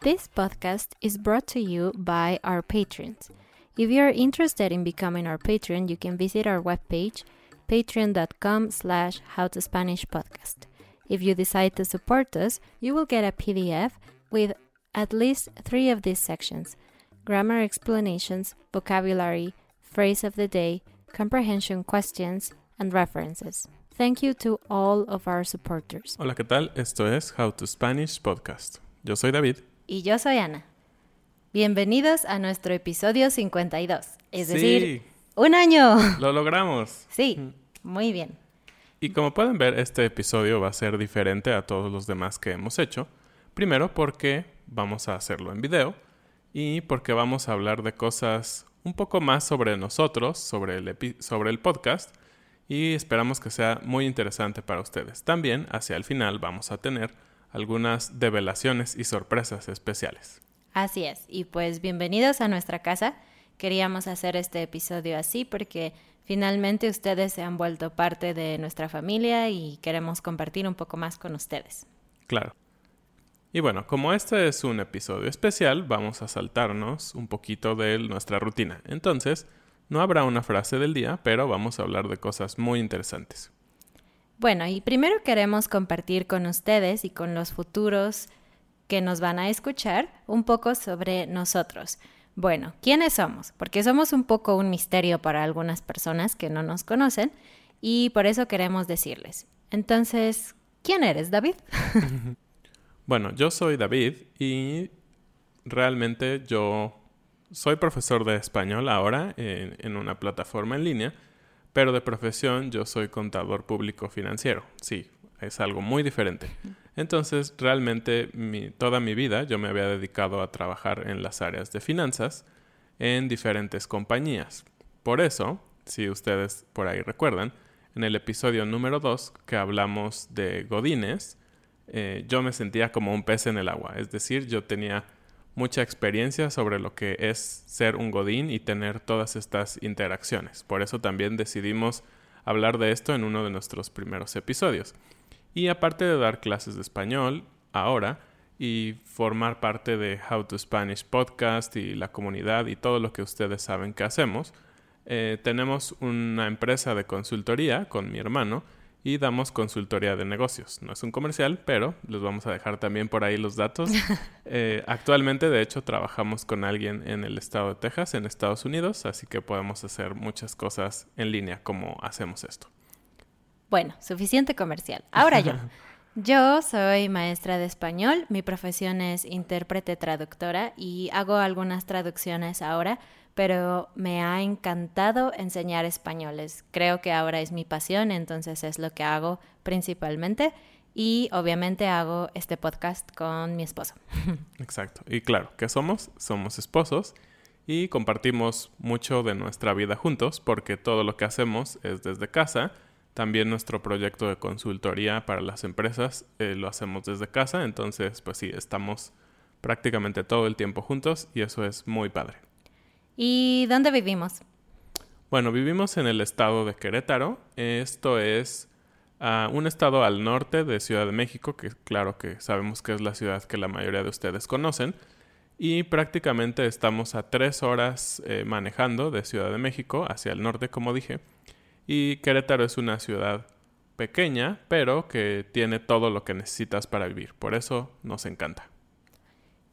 This podcast is brought to you by our patrons. If you are interested in becoming our patron, you can visit our webpage, patreon.com slash howtospanishpodcast. If you decide to support us, you will get a PDF with at least three of these sections grammar explanations, vocabulary, phrase of the day, comprehension questions, and references. Thank you to all of our supporters. Hola, ¿qué tal? Esto es How to Spanish Podcast. Yo soy David. Y yo soy Ana. Bienvenidos a nuestro episodio 52. Es decir, un año. Lo logramos. Sí, muy bien. Y como pueden ver, este episodio va a ser diferente a todos los demás que hemos hecho. Primero porque vamos a hacerlo en video y porque vamos a hablar de cosas un poco más sobre nosotros, sobre el, sobre el podcast y esperamos que sea muy interesante para ustedes. También hacia el final vamos a tener algunas develaciones y sorpresas especiales. Así es, y pues bienvenidos a nuestra casa. Queríamos hacer este episodio así porque finalmente ustedes se han vuelto parte de nuestra familia y queremos compartir un poco más con ustedes. Claro. Y bueno, como este es un episodio especial, vamos a saltarnos un poquito de nuestra rutina. Entonces, no habrá una frase del día, pero vamos a hablar de cosas muy interesantes. Bueno, y primero queremos compartir con ustedes y con los futuros que nos van a escuchar un poco sobre nosotros. Bueno, ¿quiénes somos? Porque somos un poco un misterio para algunas personas que no nos conocen y por eso queremos decirles. Entonces, ¿quién eres, David? bueno, yo soy David y realmente yo soy profesor de español ahora en, en una plataforma en línea pero de profesión yo soy contador público financiero. Sí, es algo muy diferente. Entonces, realmente toda mi vida yo me había dedicado a trabajar en las áreas de finanzas en diferentes compañías. Por eso, si ustedes por ahí recuerdan, en el episodio número 2 que hablamos de Godines, eh, yo me sentía como un pez en el agua. Es decir, yo tenía mucha experiencia sobre lo que es ser un godín y tener todas estas interacciones. Por eso también decidimos hablar de esto en uno de nuestros primeros episodios. Y aparte de dar clases de español ahora y formar parte de How to Spanish Podcast y la comunidad y todo lo que ustedes saben que hacemos, eh, tenemos una empresa de consultoría con mi hermano y damos consultoría de negocios. No es un comercial, pero les vamos a dejar también por ahí los datos. Eh, actualmente, de hecho, trabajamos con alguien en el estado de Texas, en Estados Unidos, así que podemos hacer muchas cosas en línea como hacemos esto. Bueno, suficiente comercial. Ahora yo. Yo soy maestra de español, mi profesión es intérprete traductora y hago algunas traducciones ahora, pero me ha encantado enseñar españoles. Creo que ahora es mi pasión, entonces es lo que hago principalmente y obviamente hago este podcast con mi esposo. Exacto. Y claro, ¿qué somos? Somos esposos y compartimos mucho de nuestra vida juntos porque todo lo que hacemos es desde casa. También nuestro proyecto de consultoría para las empresas eh, lo hacemos desde casa, entonces pues sí, estamos prácticamente todo el tiempo juntos y eso es muy padre. ¿Y dónde vivimos? Bueno, vivimos en el estado de Querétaro. Esto es uh, un estado al norte de Ciudad de México, que claro que sabemos que es la ciudad que la mayoría de ustedes conocen. Y prácticamente estamos a tres horas eh, manejando de Ciudad de México hacia el norte, como dije. Y Querétaro es una ciudad pequeña, pero que tiene todo lo que necesitas para vivir. Por eso nos encanta.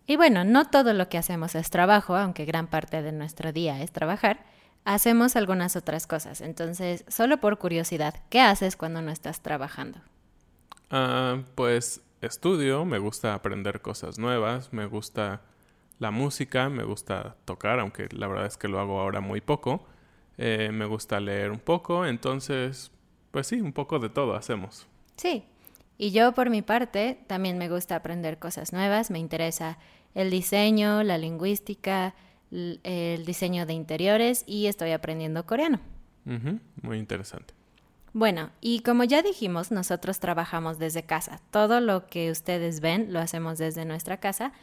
Y bueno, no todo lo que hacemos es trabajo, aunque gran parte de nuestro día es trabajar. Hacemos algunas otras cosas. Entonces, solo por curiosidad, ¿qué haces cuando no estás trabajando? Ah, pues estudio, me gusta aprender cosas nuevas, me gusta la música, me gusta tocar, aunque la verdad es que lo hago ahora muy poco. Eh, me gusta leer un poco, entonces, pues sí, un poco de todo hacemos. Sí, y yo por mi parte también me gusta aprender cosas nuevas, me interesa el diseño, la lingüística, el diseño de interiores y estoy aprendiendo coreano. Muy interesante. Bueno, y como ya dijimos, nosotros trabajamos desde casa. Todo lo que ustedes ven lo hacemos desde nuestra casa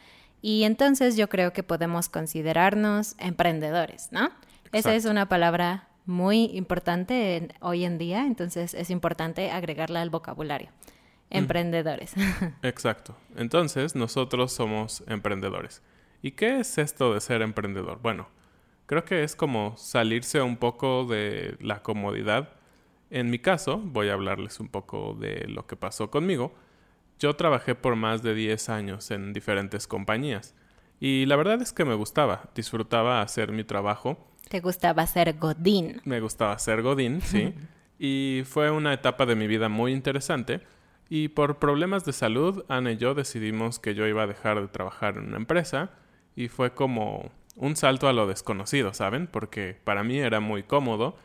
y entonces yo creo que podemos considerarnos emprendedores, ¿no? Esa es una palabra muy importante hoy en día, entonces es importante agregarla al vocabulario emprendedores. Exacto. Entonces, nosotros somos emprendedores. ¿Y qué es esto de ser emprendedor? Bueno, creo que es como salirse un poco de la comodidad. En mi caso, voy a hablarles un poco de lo que pasó conmigo. Yo trabajé por más de 10 años en diferentes compañías y la verdad es que me gustaba, disfrutaba hacer mi trabajo. ¿Te gustaba ser Godín? Me gustaba ser Godín, sí. y fue una etapa de mi vida muy interesante y por problemas de salud, Ana y yo decidimos que yo iba a dejar de trabajar en una empresa y fue como un salto a lo desconocido, ¿saben? Porque para mí era muy cómodo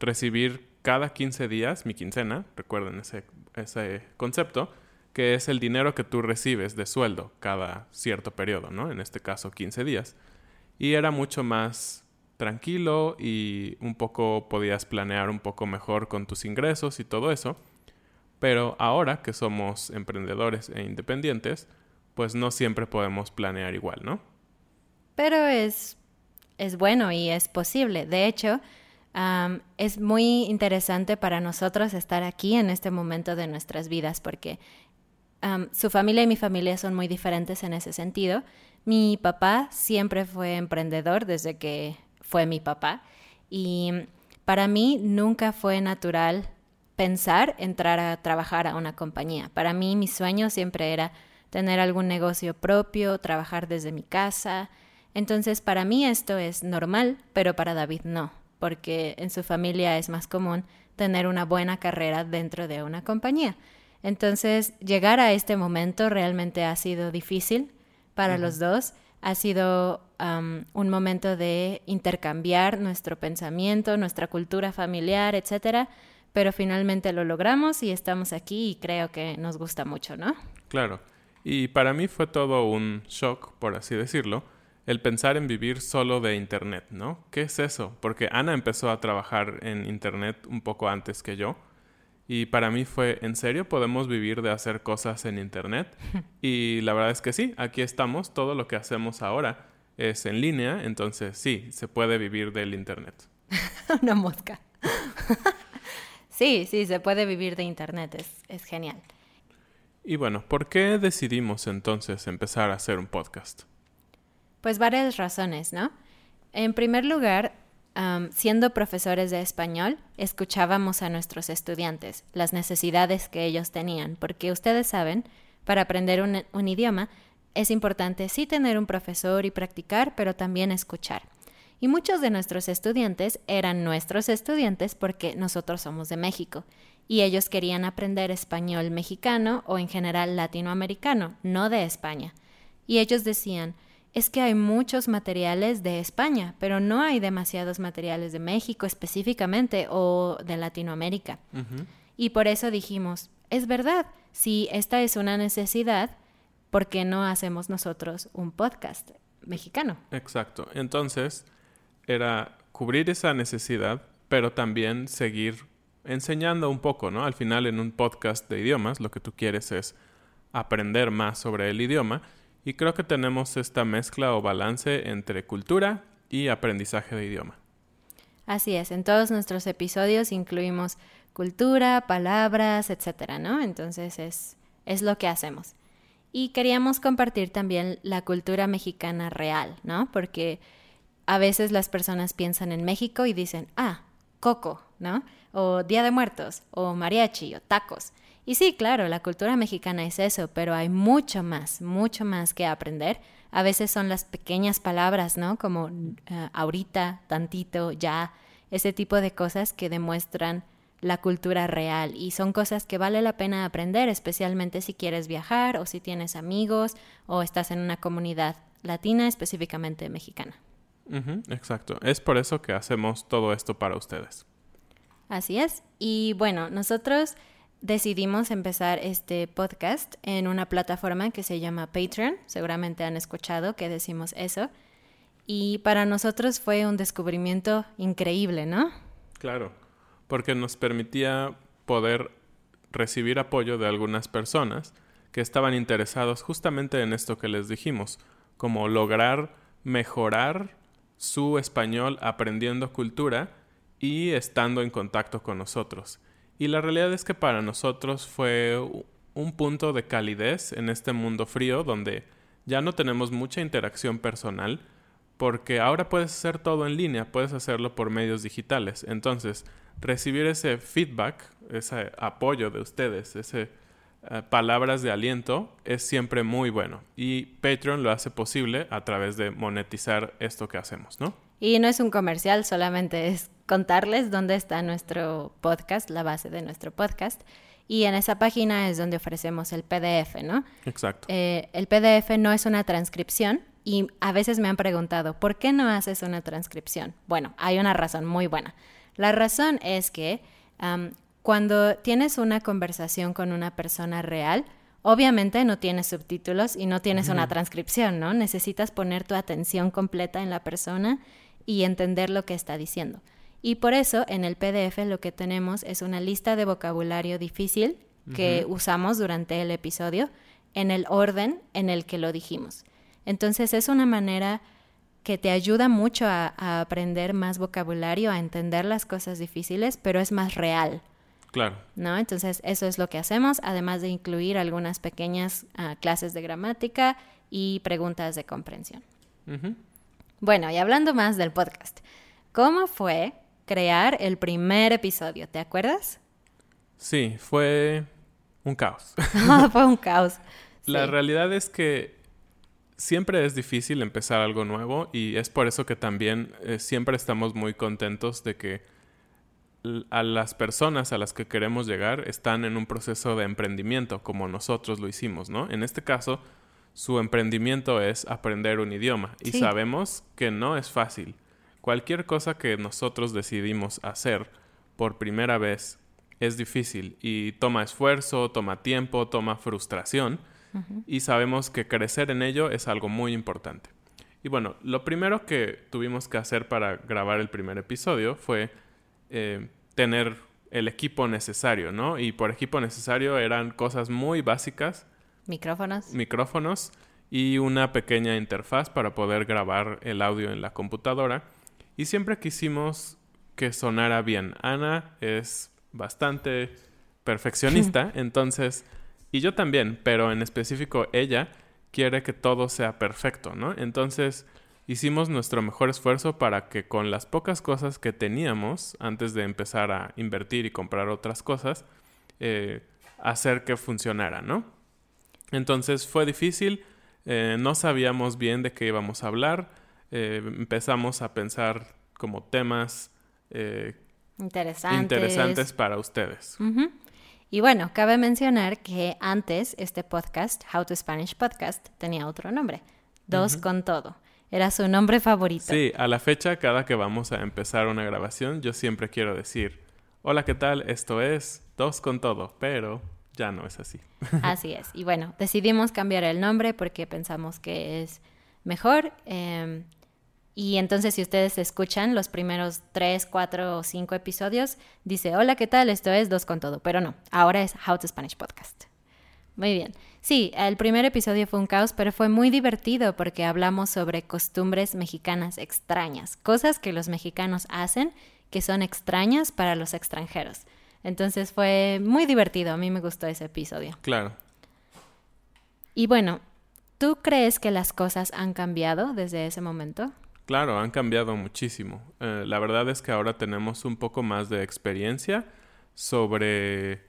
recibir cada 15 días mi quincena, recuerden ese, ese concepto, que es el dinero que tú recibes de sueldo cada cierto periodo, ¿no? En este caso 15 días. Y era mucho más tranquilo y un poco podías planear un poco mejor con tus ingresos y todo eso. Pero ahora que somos emprendedores e independientes, pues no siempre podemos planear igual, ¿no? Pero es, es bueno y es posible. De hecho, es muy interesante para nosotros estar aquí en este momento de nuestras vidas porque su familia y mi familia son muy diferentes en ese sentido. Mi papá siempre fue emprendedor desde que fue mi papá y para mí nunca fue natural pensar entrar a trabajar a una compañía. Para mí mi sueño siempre era tener algún negocio propio, trabajar desde mi casa. Entonces para mí esto es normal, pero para David no, porque en su familia es más común tener una buena carrera dentro de una compañía. Entonces llegar a este momento realmente ha sido difícil para los dos. Ha sido un momento de intercambiar nuestro pensamiento, nuestra cultura familiar, etcétera, pero finalmente lo logramos y estamos aquí y creo que nos gusta mucho, ¿no? Claro. Y para mí fue todo un shock, por así decirlo, el pensar en vivir solo de Internet, ¿no? ¿Qué es eso? Porque Ana empezó a trabajar en Internet un poco antes que yo. Y para mí fue, ¿en serio podemos vivir de hacer cosas en Internet? y la verdad es que sí, aquí estamos, todo lo que hacemos ahora es en línea, entonces sí, se puede vivir del Internet. Una mosca. Sí, sí, se puede vivir de Internet, es, es genial. Y bueno, ¿por qué decidimos entonces empezar a hacer un podcast? Pues varias razones, ¿no? En primer lugar, siendo profesores de español, escuchábamos a nuestros estudiantes, las necesidades que ellos tenían, porque ustedes saben, para aprender un, un idioma es importante sí tener un profesor y practicar, pero también escuchar. Y muchos de nuestros estudiantes eran nuestros estudiantes porque nosotros somos de México. y ellos querían aprender español mexicano o en general latinoamericano, no de España. Y ellos decían, es que hay muchos materiales de España, pero no hay demasiados materiales de México específicamente o de Latinoamérica. Y por eso dijimos, es verdad, si esta es una necesidad, ¿por qué no hacemos nosotros un podcast mexicano? Exacto. Entonces, era cubrir esa necesidad, pero también seguir enseñando un poco, ¿no? Al final, en un podcast de idiomas, lo que tú quieres es aprender más sobre el idioma y creo que tenemos esta mezcla o balance entre cultura y aprendizaje de idioma. Así es, en todos nuestros episodios incluimos cultura, palabras, etcétera, ¿no? Entonces es, es lo que hacemos. Y queríamos compartir también la cultura mexicana real, ¿no? Porque a veces las personas piensan en México y dicen, ah, coco, ¿no? O Día de Muertos, o mariachi, o tacos. Y sí, claro, la cultura mexicana es eso, pero hay mucho más, mucho más que aprender. A veces son las pequeñas palabras, ¿no? Como eh, ahorita, tantito, ya, ese tipo de cosas que demuestran la cultura real y son cosas que vale la pena aprender, especialmente si quieres viajar o si tienes amigos o estás en una comunidad latina, específicamente mexicana. Exacto, es por eso que hacemos todo esto para ustedes. Así es, y bueno, nosotros decidimos empezar este podcast en una plataforma que se llama Patreon. Seguramente han escuchado que decimos eso. Y para nosotros fue un descubrimiento increíble, ¿no? Claro, porque nos permitía poder recibir apoyo de algunas personas que estaban interesados justamente en esto que les dijimos, como lograr mejorar su español aprendiendo cultura y estando en contacto con nosotros. Y la realidad es que para nosotros fue un punto de calidez en este mundo frío donde ya no tenemos mucha interacción personal porque ahora puedes hacer todo en línea, puedes hacerlo por medios digitales. Entonces, recibir ese feedback, ese apoyo de ustedes, ese eh, palabras de aliento es siempre muy bueno y Patreon lo hace posible a través de monetizar esto que hacemos, ¿no? Y no es un comercial, solamente es contarles dónde está nuestro podcast, la base de nuestro podcast. Y en esa página es donde ofrecemos el PDF, ¿no? Exacto. Eh, el PDF no es una transcripción y a veces me han preguntado, ¿por qué no haces una transcripción? Bueno, hay una razón muy buena. La razón es que cuando tienes una conversación con una persona real, obviamente no tienes subtítulos y no tienes una transcripción, ¿no? Necesitas poner tu atención completa en la persona y entender lo que está diciendo. Y por eso en el PDF lo que tenemos es una lista de vocabulario difícil que usamos durante el episodio en el orden en el que lo dijimos. Entonces es una manera que te ayuda mucho a, aprender más vocabulario, a entender las cosas difíciles, pero es más real. Claro. ¿No? Entonces eso es lo que hacemos, además de incluir algunas pequeñas ah, clases de gramática y preguntas de comprensión. Bueno, y hablando más del podcast, ¿cómo fue crear el primer episodio, ¿te acuerdas? Sí, fue un caos. fue un caos. La realidad es que siempre es difícil empezar algo nuevo y es por eso que también eh, siempre estamos muy contentos de que a las personas a las que queremos llegar están en un proceso de emprendimiento como nosotros lo hicimos, ¿no? En este caso, su emprendimiento es aprender un idioma y sabemos que no es fácil cualquier cosa que nosotros decidimos hacer por primera vez es difícil y toma esfuerzo, toma tiempo, toma frustración y sabemos que crecer en ello es algo muy importante. Y bueno, lo primero que tuvimos que hacer para grabar el primer episodio fue eh, tener el equipo necesario, ¿no? Y por equipo necesario eran cosas muy básicas. Micrófonos. Micrófonos y una pequeña interfaz para poder grabar el audio en la computadora. Y siempre quisimos que sonara bien. Ana es bastante perfeccionista, entonces, y yo también, pero en específico ella quiere que todo sea perfecto, ¿no? Entonces, hicimos nuestro mejor esfuerzo para que con las pocas cosas que teníamos antes de empezar a invertir y comprar otras cosas, eh, hacer que funcionara, ¿no? Entonces fue difícil, eh, no sabíamos bien de qué íbamos a hablar, eh, empezamos a pensar como temas interesantes. interesantes para ustedes. Y bueno, cabe mencionar que antes este podcast, How to Spanish Podcast, tenía otro nombre, Dos con Todo. Era su nombre favorito. Sí, a la fecha, cada que vamos a empezar una grabación, yo siempre quiero decir, hola, ¿qué tal? Esto es Dos con Todo, pero ya no es así. Así es. Y bueno, decidimos cambiar el nombre porque pensamos que es mejor. eh, y entonces si ustedes escuchan los primeros tres, cuatro o cinco episodios, dice, hola, ¿qué tal? Esto es Dos con Todo. Pero no, ahora es How to Spanish Podcast. Muy bien. Sí, el primer episodio fue un caos, pero fue muy divertido porque hablamos sobre costumbres mexicanas extrañas, cosas que los mexicanos hacen que son extrañas para los extranjeros. Entonces fue muy divertido, a mí me gustó ese episodio. Claro. Y bueno, ¿tú crees que las cosas han cambiado desde ese momento? Claro, han cambiado muchísimo. Eh, la verdad es que ahora tenemos un poco más de experiencia sobre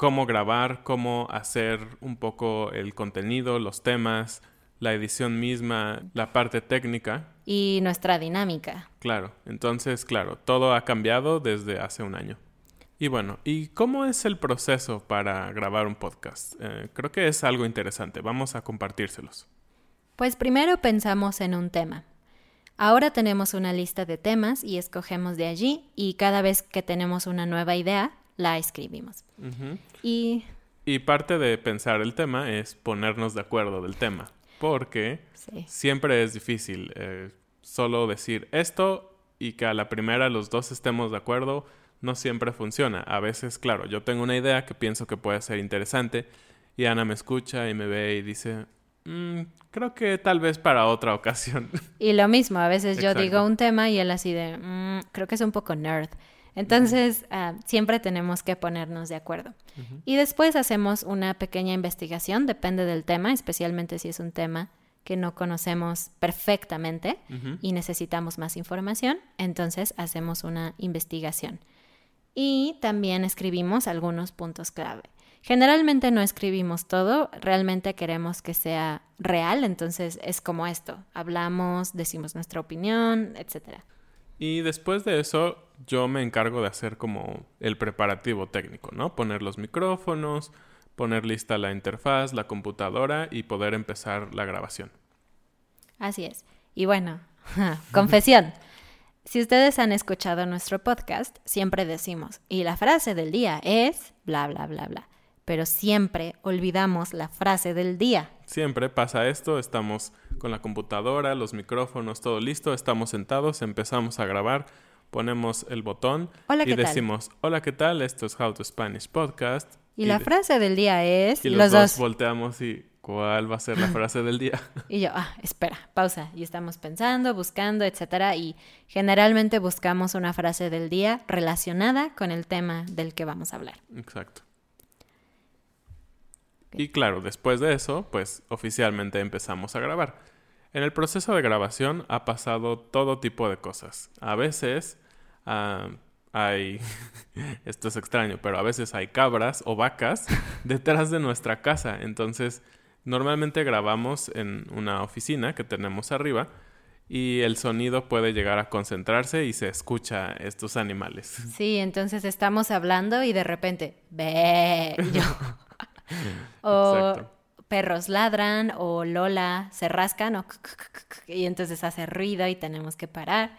cómo grabar, cómo hacer un poco el contenido, los temas, la edición misma, la parte técnica. Y nuestra dinámica. Claro, entonces, claro, todo ha cambiado desde hace un año. Y bueno, ¿y cómo es el proceso para grabar un podcast? Eh, creo que es algo interesante. Vamos a compartírselos. Pues primero pensamos en un tema. Ahora tenemos una lista de temas y escogemos de allí y cada vez que tenemos una nueva idea, la escribimos. Y Y parte de pensar el tema es ponernos de acuerdo del tema, porque sí, siempre es difícil eh, solo decir esto y que a la primera los dos estemos de acuerdo, no siempre funciona. A veces, claro, yo tengo una idea que pienso que puede ser interesante y Ana me escucha y me ve y dice, "Mm, creo que tal vez para otra ocasión. y lo mismo, a veces yo digo un tema y él así de, "Mm, creo que es un poco nerd. Entonces, ah, siempre tenemos que ponernos de acuerdo. Y después hacemos una pequeña investigación, depende del tema, especialmente si es un tema que no conocemos perfectamente y necesitamos más información, entonces hacemos una investigación. Y también escribimos algunos puntos clave. Generalmente no escribimos todo, realmente queremos que sea real, entonces es como esto, hablamos, decimos nuestra opinión, etc. Y después de eso, yo me encargo de hacer como el preparativo técnico, ¿no? Poner los micrófonos, poner lista la interfaz, la computadora y poder empezar la grabación. Así es. Y bueno, confesión. Si ustedes han escuchado nuestro podcast, siempre decimos, y la frase del día es bla, bla, bla, bla. Pero siempre olvidamos la frase del día. Siempre pasa esto, estamos con la computadora, los micrófonos, todo listo, estamos sentados, empezamos a grabar, ponemos el botón Hola, y decimos, hola, ¿qué tal? Esto es How to Spanish Podcast. Y, la de- frase del día es y los, los dos, dos. volteamos y ¿cuál va a ser la frase del día? Y yo, ah, espera, pausa. Y estamos pensando, buscando, etcétera. Y generalmente buscamos una frase del día relacionada con el tema del que vamos a hablar. Exacto. Y claro, después de eso, pues oficialmente empezamos a grabar. En el proceso de grabación ha pasado todo tipo de cosas. A veces ah, hay, esto es extraño, pero a veces hay cabras o vacas detrás de nuestra casa. Entonces, normalmente grabamos en una oficina que tenemos arriba y el sonido puede llegar a concentrarse y se escucha estos animales. Sí, entonces estamos hablando y de repente, ve. Yo. o Exacto. perros ladran, o Lola se rascan, o y entonces hace ruido y tenemos que parar.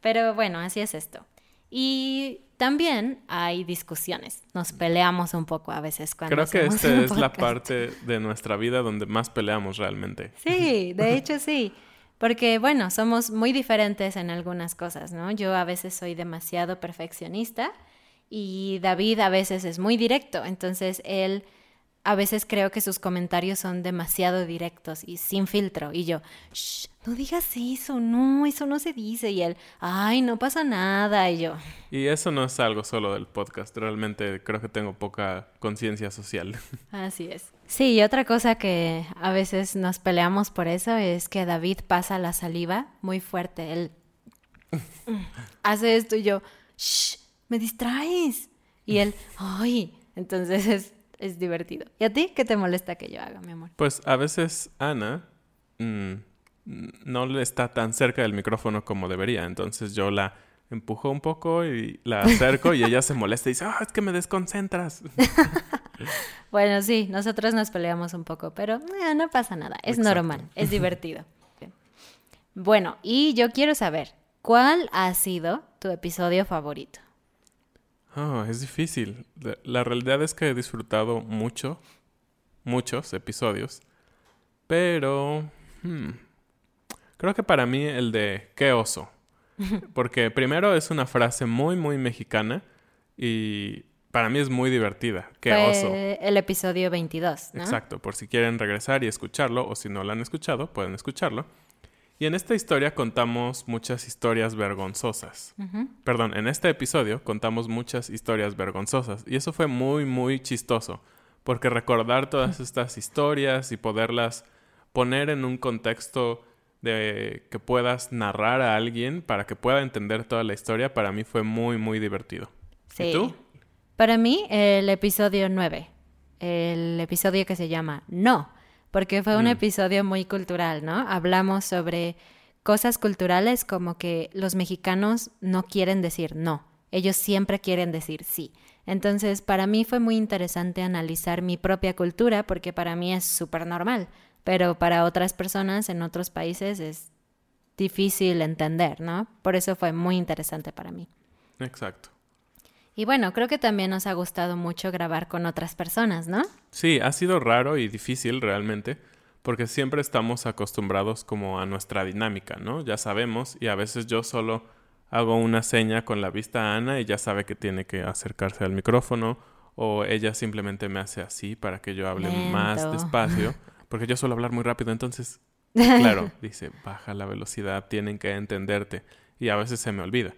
Pero bueno, así es esto. Y también hay discusiones. Nos peleamos un poco a veces cuando Creo que esta es la parte de nuestra vida donde más peleamos realmente. Sí, de hecho sí. Porque, bueno, somos muy diferentes en algunas cosas, ¿no? Yo a veces soy demasiado perfeccionista y David a veces es muy directo. Entonces, él a veces creo que sus comentarios son demasiado directos y sin filtro. Y yo, Shh, no digas eso, no, eso no se dice. Y él, ay, no pasa nada. Y yo, Y eso no es algo solo del podcast. Realmente creo que tengo poca conciencia social. Así es. Sí, y otra cosa que a veces nos peleamos por eso es que David pasa la saliva muy fuerte. Él hace esto y yo, ¡Shh! ¡Me distraes! Y él, ¡ay! Entonces es, es divertido. ¿Y a ti qué te molesta que yo haga, mi amor? Pues a veces Ana mm, no le está tan cerca del micrófono como debería. Entonces yo la empujo un poco y la acerco y ella se molesta y dice, ah, es que me desconcentras. bueno, sí, nosotros nos peleamos un poco, pero eh, no pasa nada, es normal, es divertido. bueno, y yo quiero saber, ¿cuál ha sido tu episodio favorito? Oh, es difícil. La realidad es que he disfrutado mucho, muchos episodios, pero hmm, creo que para mí el de qué oso. Porque primero es una frase muy, muy mexicana y para mí es muy divertida. ¡Qué oso! El episodio 22, ¿no? Exacto, por si quieren regresar y escucharlo o si no lo han escuchado, pueden escucharlo. Y en esta historia contamos muchas historias vergonzosas. Perdón, en este episodio contamos muchas historias vergonzosas. Y eso fue muy, muy chistoso. Porque recordar todas estas historias y poderlas poner en un contexto de que puedas narrar a alguien para que pueda entender toda la historia, para mí fue muy, muy divertido. Sí. ¿Y tú? Para mí, el episodio 9. El episodio que se llama No porque fue un mm. episodio muy cultural, ¿no? Hablamos sobre cosas culturales como que los mexicanos no quieren decir no, ellos siempre quieren decir sí. Entonces, para mí fue muy interesante analizar mi propia cultura porque para mí es súper normal, pero para otras personas en otros países es difícil entender, ¿no? Por eso fue muy interesante para mí. Exacto. Y bueno, creo que también nos ha gustado mucho grabar con otras personas, ¿no? Sí, ha sido raro y difícil realmente, porque siempre estamos acostumbrados como a nuestra dinámica, ¿no? Ya sabemos y a veces yo solo hago una seña con la vista a Ana y ya sabe que tiene que acercarse al micrófono o ella simplemente me hace así para que yo hable más despacio, porque yo suelo hablar muy rápido, entonces, claro, dice, baja la velocidad, tienen que entenderte y a veces se me olvida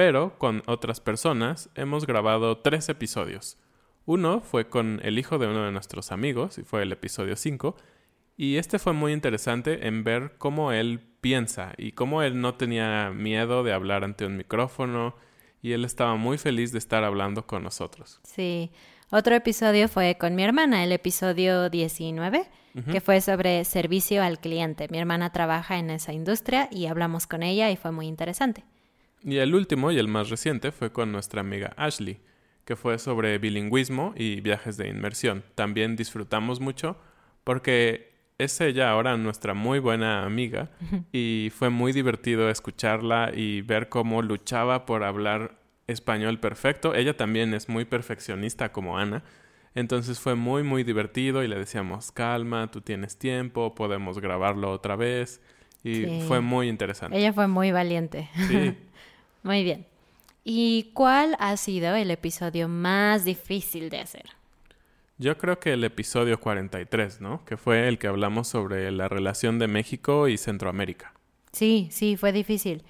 pero con otras personas hemos grabado tres episodios. Uno fue con el hijo de uno de nuestros amigos, y fue el episodio 5, y este fue muy interesante en ver cómo él piensa y cómo él no tenía miedo de hablar ante un micrófono y él estaba muy feliz de estar hablando con nosotros. Sí, otro episodio fue con mi hermana, el episodio 19, que fue sobre servicio al cliente. Mi hermana trabaja en esa industria y hablamos con ella y fue muy interesante. Y el último y el más reciente fue con nuestra amiga Ashley, que fue sobre bilingüismo y viajes de inmersión. También disfrutamos mucho porque es ella ahora nuestra muy buena amiga y fue muy divertido escucharla y ver cómo luchaba por hablar español perfecto. Ella también es muy perfeccionista como Ana. Entonces fue muy muy divertido y le decíamos, calma, tú tienes tiempo, podemos grabarlo otra vez. Y fue muy interesante. Ella fue muy valiente. Sí. Muy bien. ¿Y cuál ha sido el episodio más difícil de hacer? Yo creo que el episodio 43, ¿no? Que fue el que hablamos sobre la relación de México y Centroamérica. Sí, sí, fue difícil.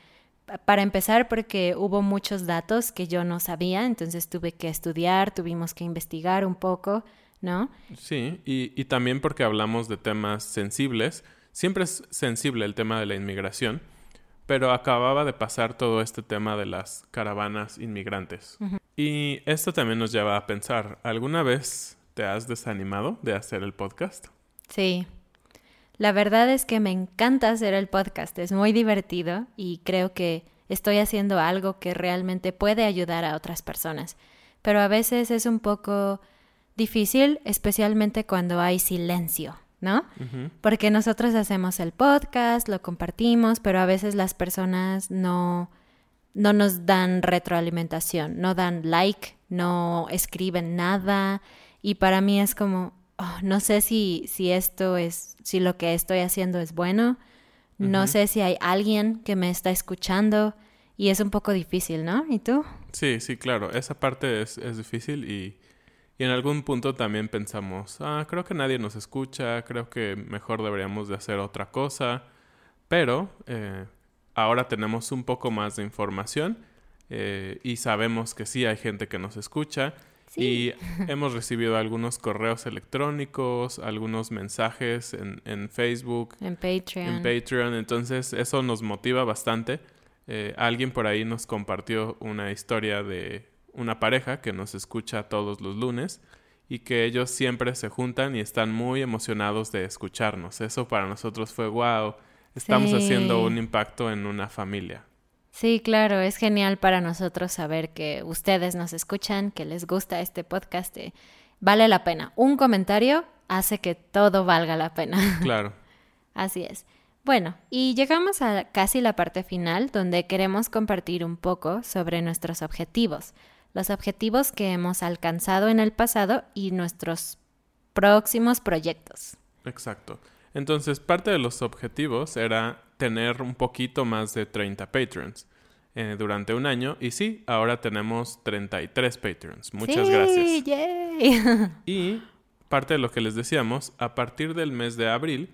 Para empezar, porque hubo muchos datos que yo no sabía, entonces tuve que estudiar, tuvimos que investigar un poco, ¿no? Sí, y, y también porque hablamos de temas sensibles. Siempre es sensible el tema de la inmigración, pero acababa de pasar todo este tema de las caravanas inmigrantes. Y esto también nos lleva a pensar, ¿alguna vez te has desanimado de hacer el podcast? Sí. La verdad es que me encanta hacer el podcast, es muy divertido y creo que estoy haciendo algo que realmente puede ayudar a otras personas. Pero a veces es un poco difícil, especialmente cuando hay silencio. ¿No? Porque nosotros hacemos el podcast, lo compartimos, pero a veces las personas no, no nos dan retroalimentación, no dan like, no escriben nada y para mí es como, oh, no sé si, si esto es, si lo que estoy haciendo es bueno, no sé si hay alguien que me está escuchando y es un poco difícil, ¿no? ¿Y tú? Sí, sí, claro, esa parte es, es difícil y y en algún punto también pensamos, ah, creo que nadie nos escucha, creo que mejor deberíamos de hacer otra cosa. Pero eh, ahora tenemos un poco más de información eh, y sabemos que sí hay gente que nos escucha. Y hemos recibido algunos correos electrónicos, algunos mensajes en, en, Facebook. En Patreon. En Patreon. Entonces eso nos motiva bastante. Eh, alguien por ahí nos compartió una historia de una pareja que nos escucha todos los lunes y que ellos siempre se juntan y están muy emocionados de escucharnos. Eso para nosotros fue wow, estamos haciendo un impacto en una familia. Sí, claro, es genial para nosotros saber que ustedes nos escuchan, que les gusta este podcast. eh, vale la pena. Un comentario hace que todo valga la pena. Claro. Así es. Bueno, y llegamos a casi la parte final donde queremos compartir un poco sobre nuestros objetivos, los objetivos que hemos alcanzado en el pasado y nuestros próximos proyectos. Exacto. Entonces, parte de los objetivos era tener un poquito más de 30 patrons eh, durante un año. Y sí, ahora tenemos 33 patrons. Muchas Sí, gracias. yay. Y parte de lo que les decíamos, a partir del mes de abril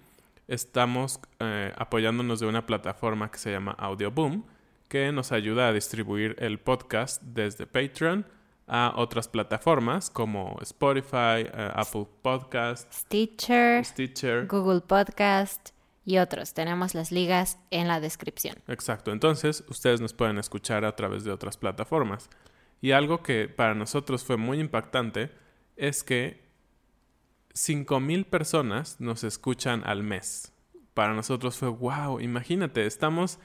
estamos eh, apoyándonos de una plataforma que se llama Audioboom, que nos ayuda a distribuir el podcast desde Patreon a otras plataformas como Spotify, eh, Apple Podcast, Stitcher, Stitcher. Google Podcast y otros. Tenemos las ligas en la descripción. Exacto, entonces ustedes nos pueden escuchar a través de otras plataformas. Y algo que para nosotros fue muy impactante es que 5.000 personas nos escuchan al mes. Para nosotros fue, wow, imagínate, estamos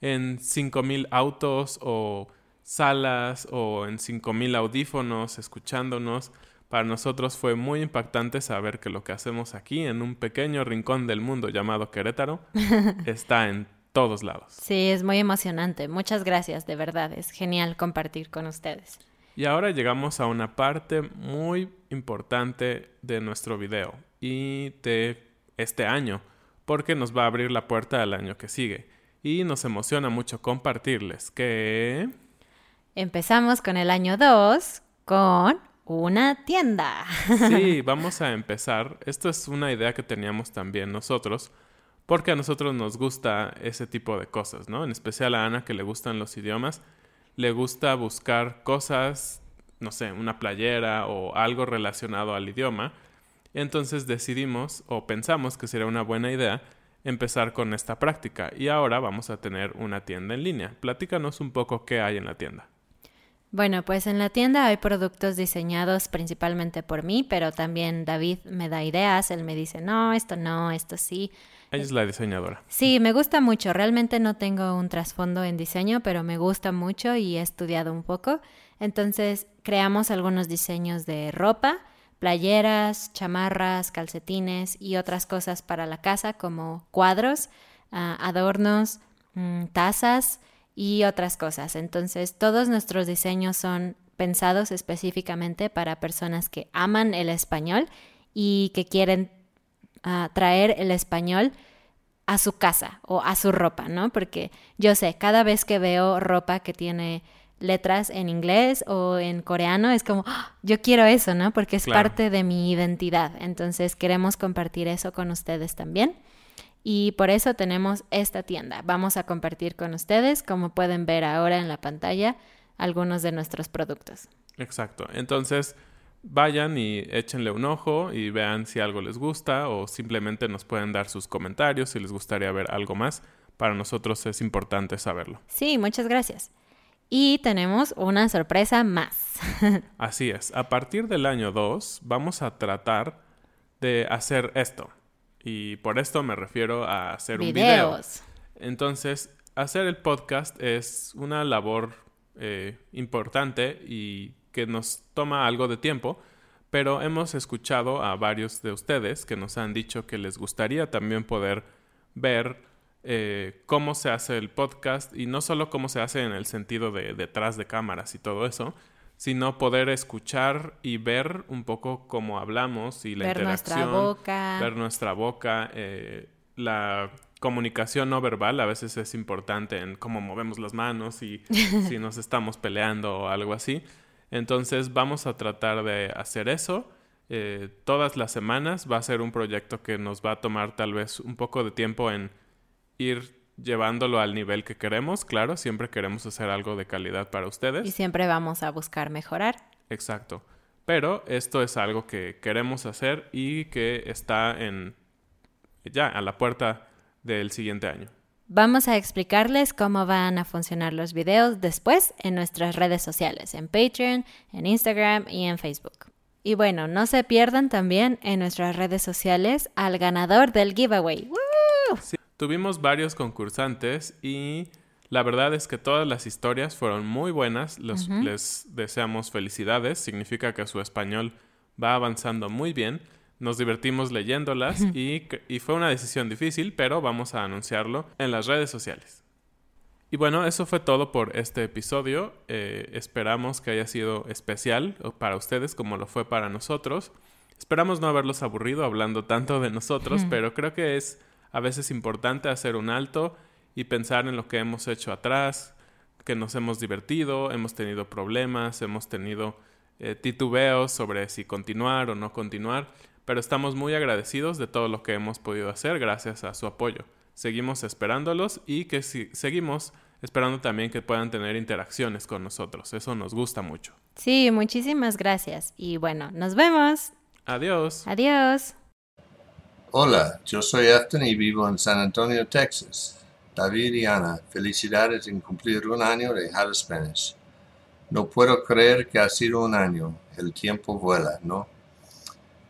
en 5.000 autos o salas o en 5.000 audífonos escuchándonos. Para nosotros fue muy impactante saber que lo que hacemos aquí en un pequeño rincón del mundo llamado Querétaro está en todos lados. Sí, es muy emocionante. Muchas gracias, de verdad. Es genial compartir con ustedes. Y ahora llegamos a una parte muy importante de nuestro video y de este año, porque nos va a abrir la puerta al año que sigue. Y nos emociona mucho compartirles que... Empezamos con el año 2 con una tienda. Sí, vamos a empezar. Esto es una idea que teníamos también nosotros, porque a nosotros nos gusta ese tipo de cosas, ¿no? En especial a Ana, que le gustan los idiomas, le gusta buscar cosas, no sé, una playera o algo relacionado al idioma. Entonces decidimos o pensamos que sería una buena idea empezar con esta práctica y ahora vamos a tener una tienda en línea. Platícanos un poco qué hay en la tienda. Bueno, pues en la tienda hay productos diseñados principalmente por mí, pero también David me da ideas, él me dice, no, esto no, esto sí. Ella es la diseñadora. Sí, me gusta mucho. Realmente no tengo un trasfondo en diseño, pero me gusta mucho y he estudiado un poco. Entonces creamos algunos diseños de ropa, playeras, chamarras, calcetines y otras cosas para la casa como cuadros, uh, adornos, mmm, tazas y otras cosas. Entonces todos nuestros diseños son pensados específicamente para personas que aman el español y que quieren uh, traer el español a su casa o a su ropa, ¿no? Porque yo sé, cada vez que veo ropa que tiene letras en inglés o en coreano, es como, ¡Oh! yo quiero eso, ¿no? Porque es claro. parte de mi identidad. Entonces queremos compartir eso con ustedes también. Y por eso tenemos esta tienda. Vamos a compartir con ustedes, como pueden ver ahora en la pantalla, algunos de nuestros productos. Exacto. Entonces, vayan y échenle un ojo y vean si algo les gusta o simplemente nos pueden dar sus comentarios si les gustaría ver algo más. Para nosotros es importante saberlo. Sí, muchas gracias. Y tenemos una sorpresa más. Así es. A partir del año 2 vamos a tratar de hacer esto. Y por esto me refiero a hacer Videos. un video. Entonces, hacer el podcast es una labor eh, importante y que nos toma algo de tiempo, pero hemos escuchado a varios de ustedes que nos han dicho que les gustaría también poder ver eh, cómo se hace el podcast y no solo cómo se hace en el sentido de detrás de cámaras y todo eso, sino poder escuchar y ver un poco cómo hablamos y la ver interacción, nuestra boca. ver nuestra boca, eh, la comunicación no verbal a veces es importante en cómo movemos las manos y si nos estamos peleando o algo así. Entonces vamos a tratar de hacer eso. Eh, todas las semanas va a ser un proyecto que nos va a tomar tal vez un poco de tiempo en ir llevándolo al nivel que queremos. Claro, siempre queremos hacer algo de calidad para ustedes. Y siempre vamos a buscar mejorar. Exacto. Pero esto es algo que queremos hacer y que está en ya a la puerta del siguiente año. Vamos a explicarles cómo van a funcionar los videos después en nuestras redes sociales, en Patreon, en Instagram y en Facebook. Y bueno, no se pierdan también en nuestras redes sociales al ganador del giveaway. Sí, tuvimos varios concursantes y La verdad es que todas las historias fueron muy buenas. Les deseamos felicidades. Significa que su español va avanzando muy bien. Nos divertimos leyéndolas y, fue una decisión difícil, pero vamos a anunciarlo en las redes sociales. Y bueno, eso fue todo por este episodio. Eh, esperamos que haya sido especial para ustedes como lo fue para nosotros. Esperamos no haberlos aburrido hablando tanto de nosotros, pero creo que es a veces importante hacer un alto y pensar en lo que hemos hecho atrás, que nos hemos divertido, hemos tenido problemas, hemos tenido eh, titubeos sobre si continuar o no continuar, pero estamos muy agradecidos de todo lo que hemos podido hacer gracias a su apoyo. Seguimos esperándolos y que si, seguimos esperando también que puedan tener interacciones con nosotros. Eso nos gusta mucho. Sí, muchísimas gracias. Y bueno, nos vemos. Adiós. Adiós. Hola, yo soy Afton y vivo en San Antonio, Texas. David y Ana, felicidades en cumplir un año de How Spanish. No puedo creer que ha sido un año. El tiempo vuela, ¿no?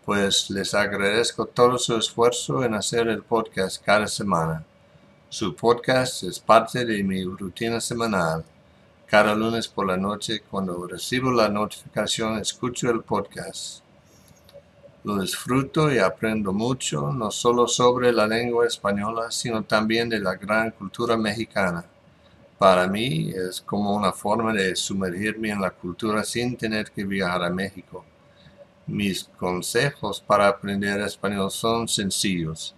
Pues les agradezco todo su esfuerzo en hacer el podcast cada semana. Su podcast es parte de mi rutina semanal. Cada lunes por la noche, cuando recibo la notificación, escucho el podcast. Lo disfruto y aprendo mucho, no solo sobre la lengua española, sino también de la gran cultura mexicana. Para mí es como una forma de sumergirme en la cultura sin tener que viajar a México. Mis consejos para aprender español son sencillos.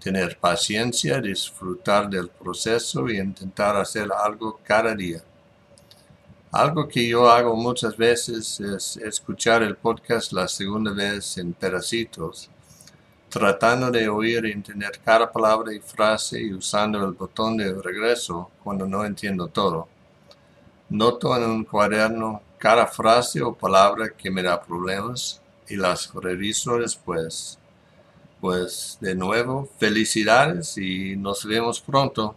Tener paciencia, disfrutar del proceso y intentar hacer algo cada día. Algo que yo hago muchas veces es escuchar el podcast la segunda vez en pedacitos, tratando de oír y entender cada palabra y frase y usando el botón de regreso cuando no entiendo todo. Noto en un cuaderno cada frase o palabra que me da problemas y las reviso después. Pues de nuevo, felicidades y nos vemos pronto.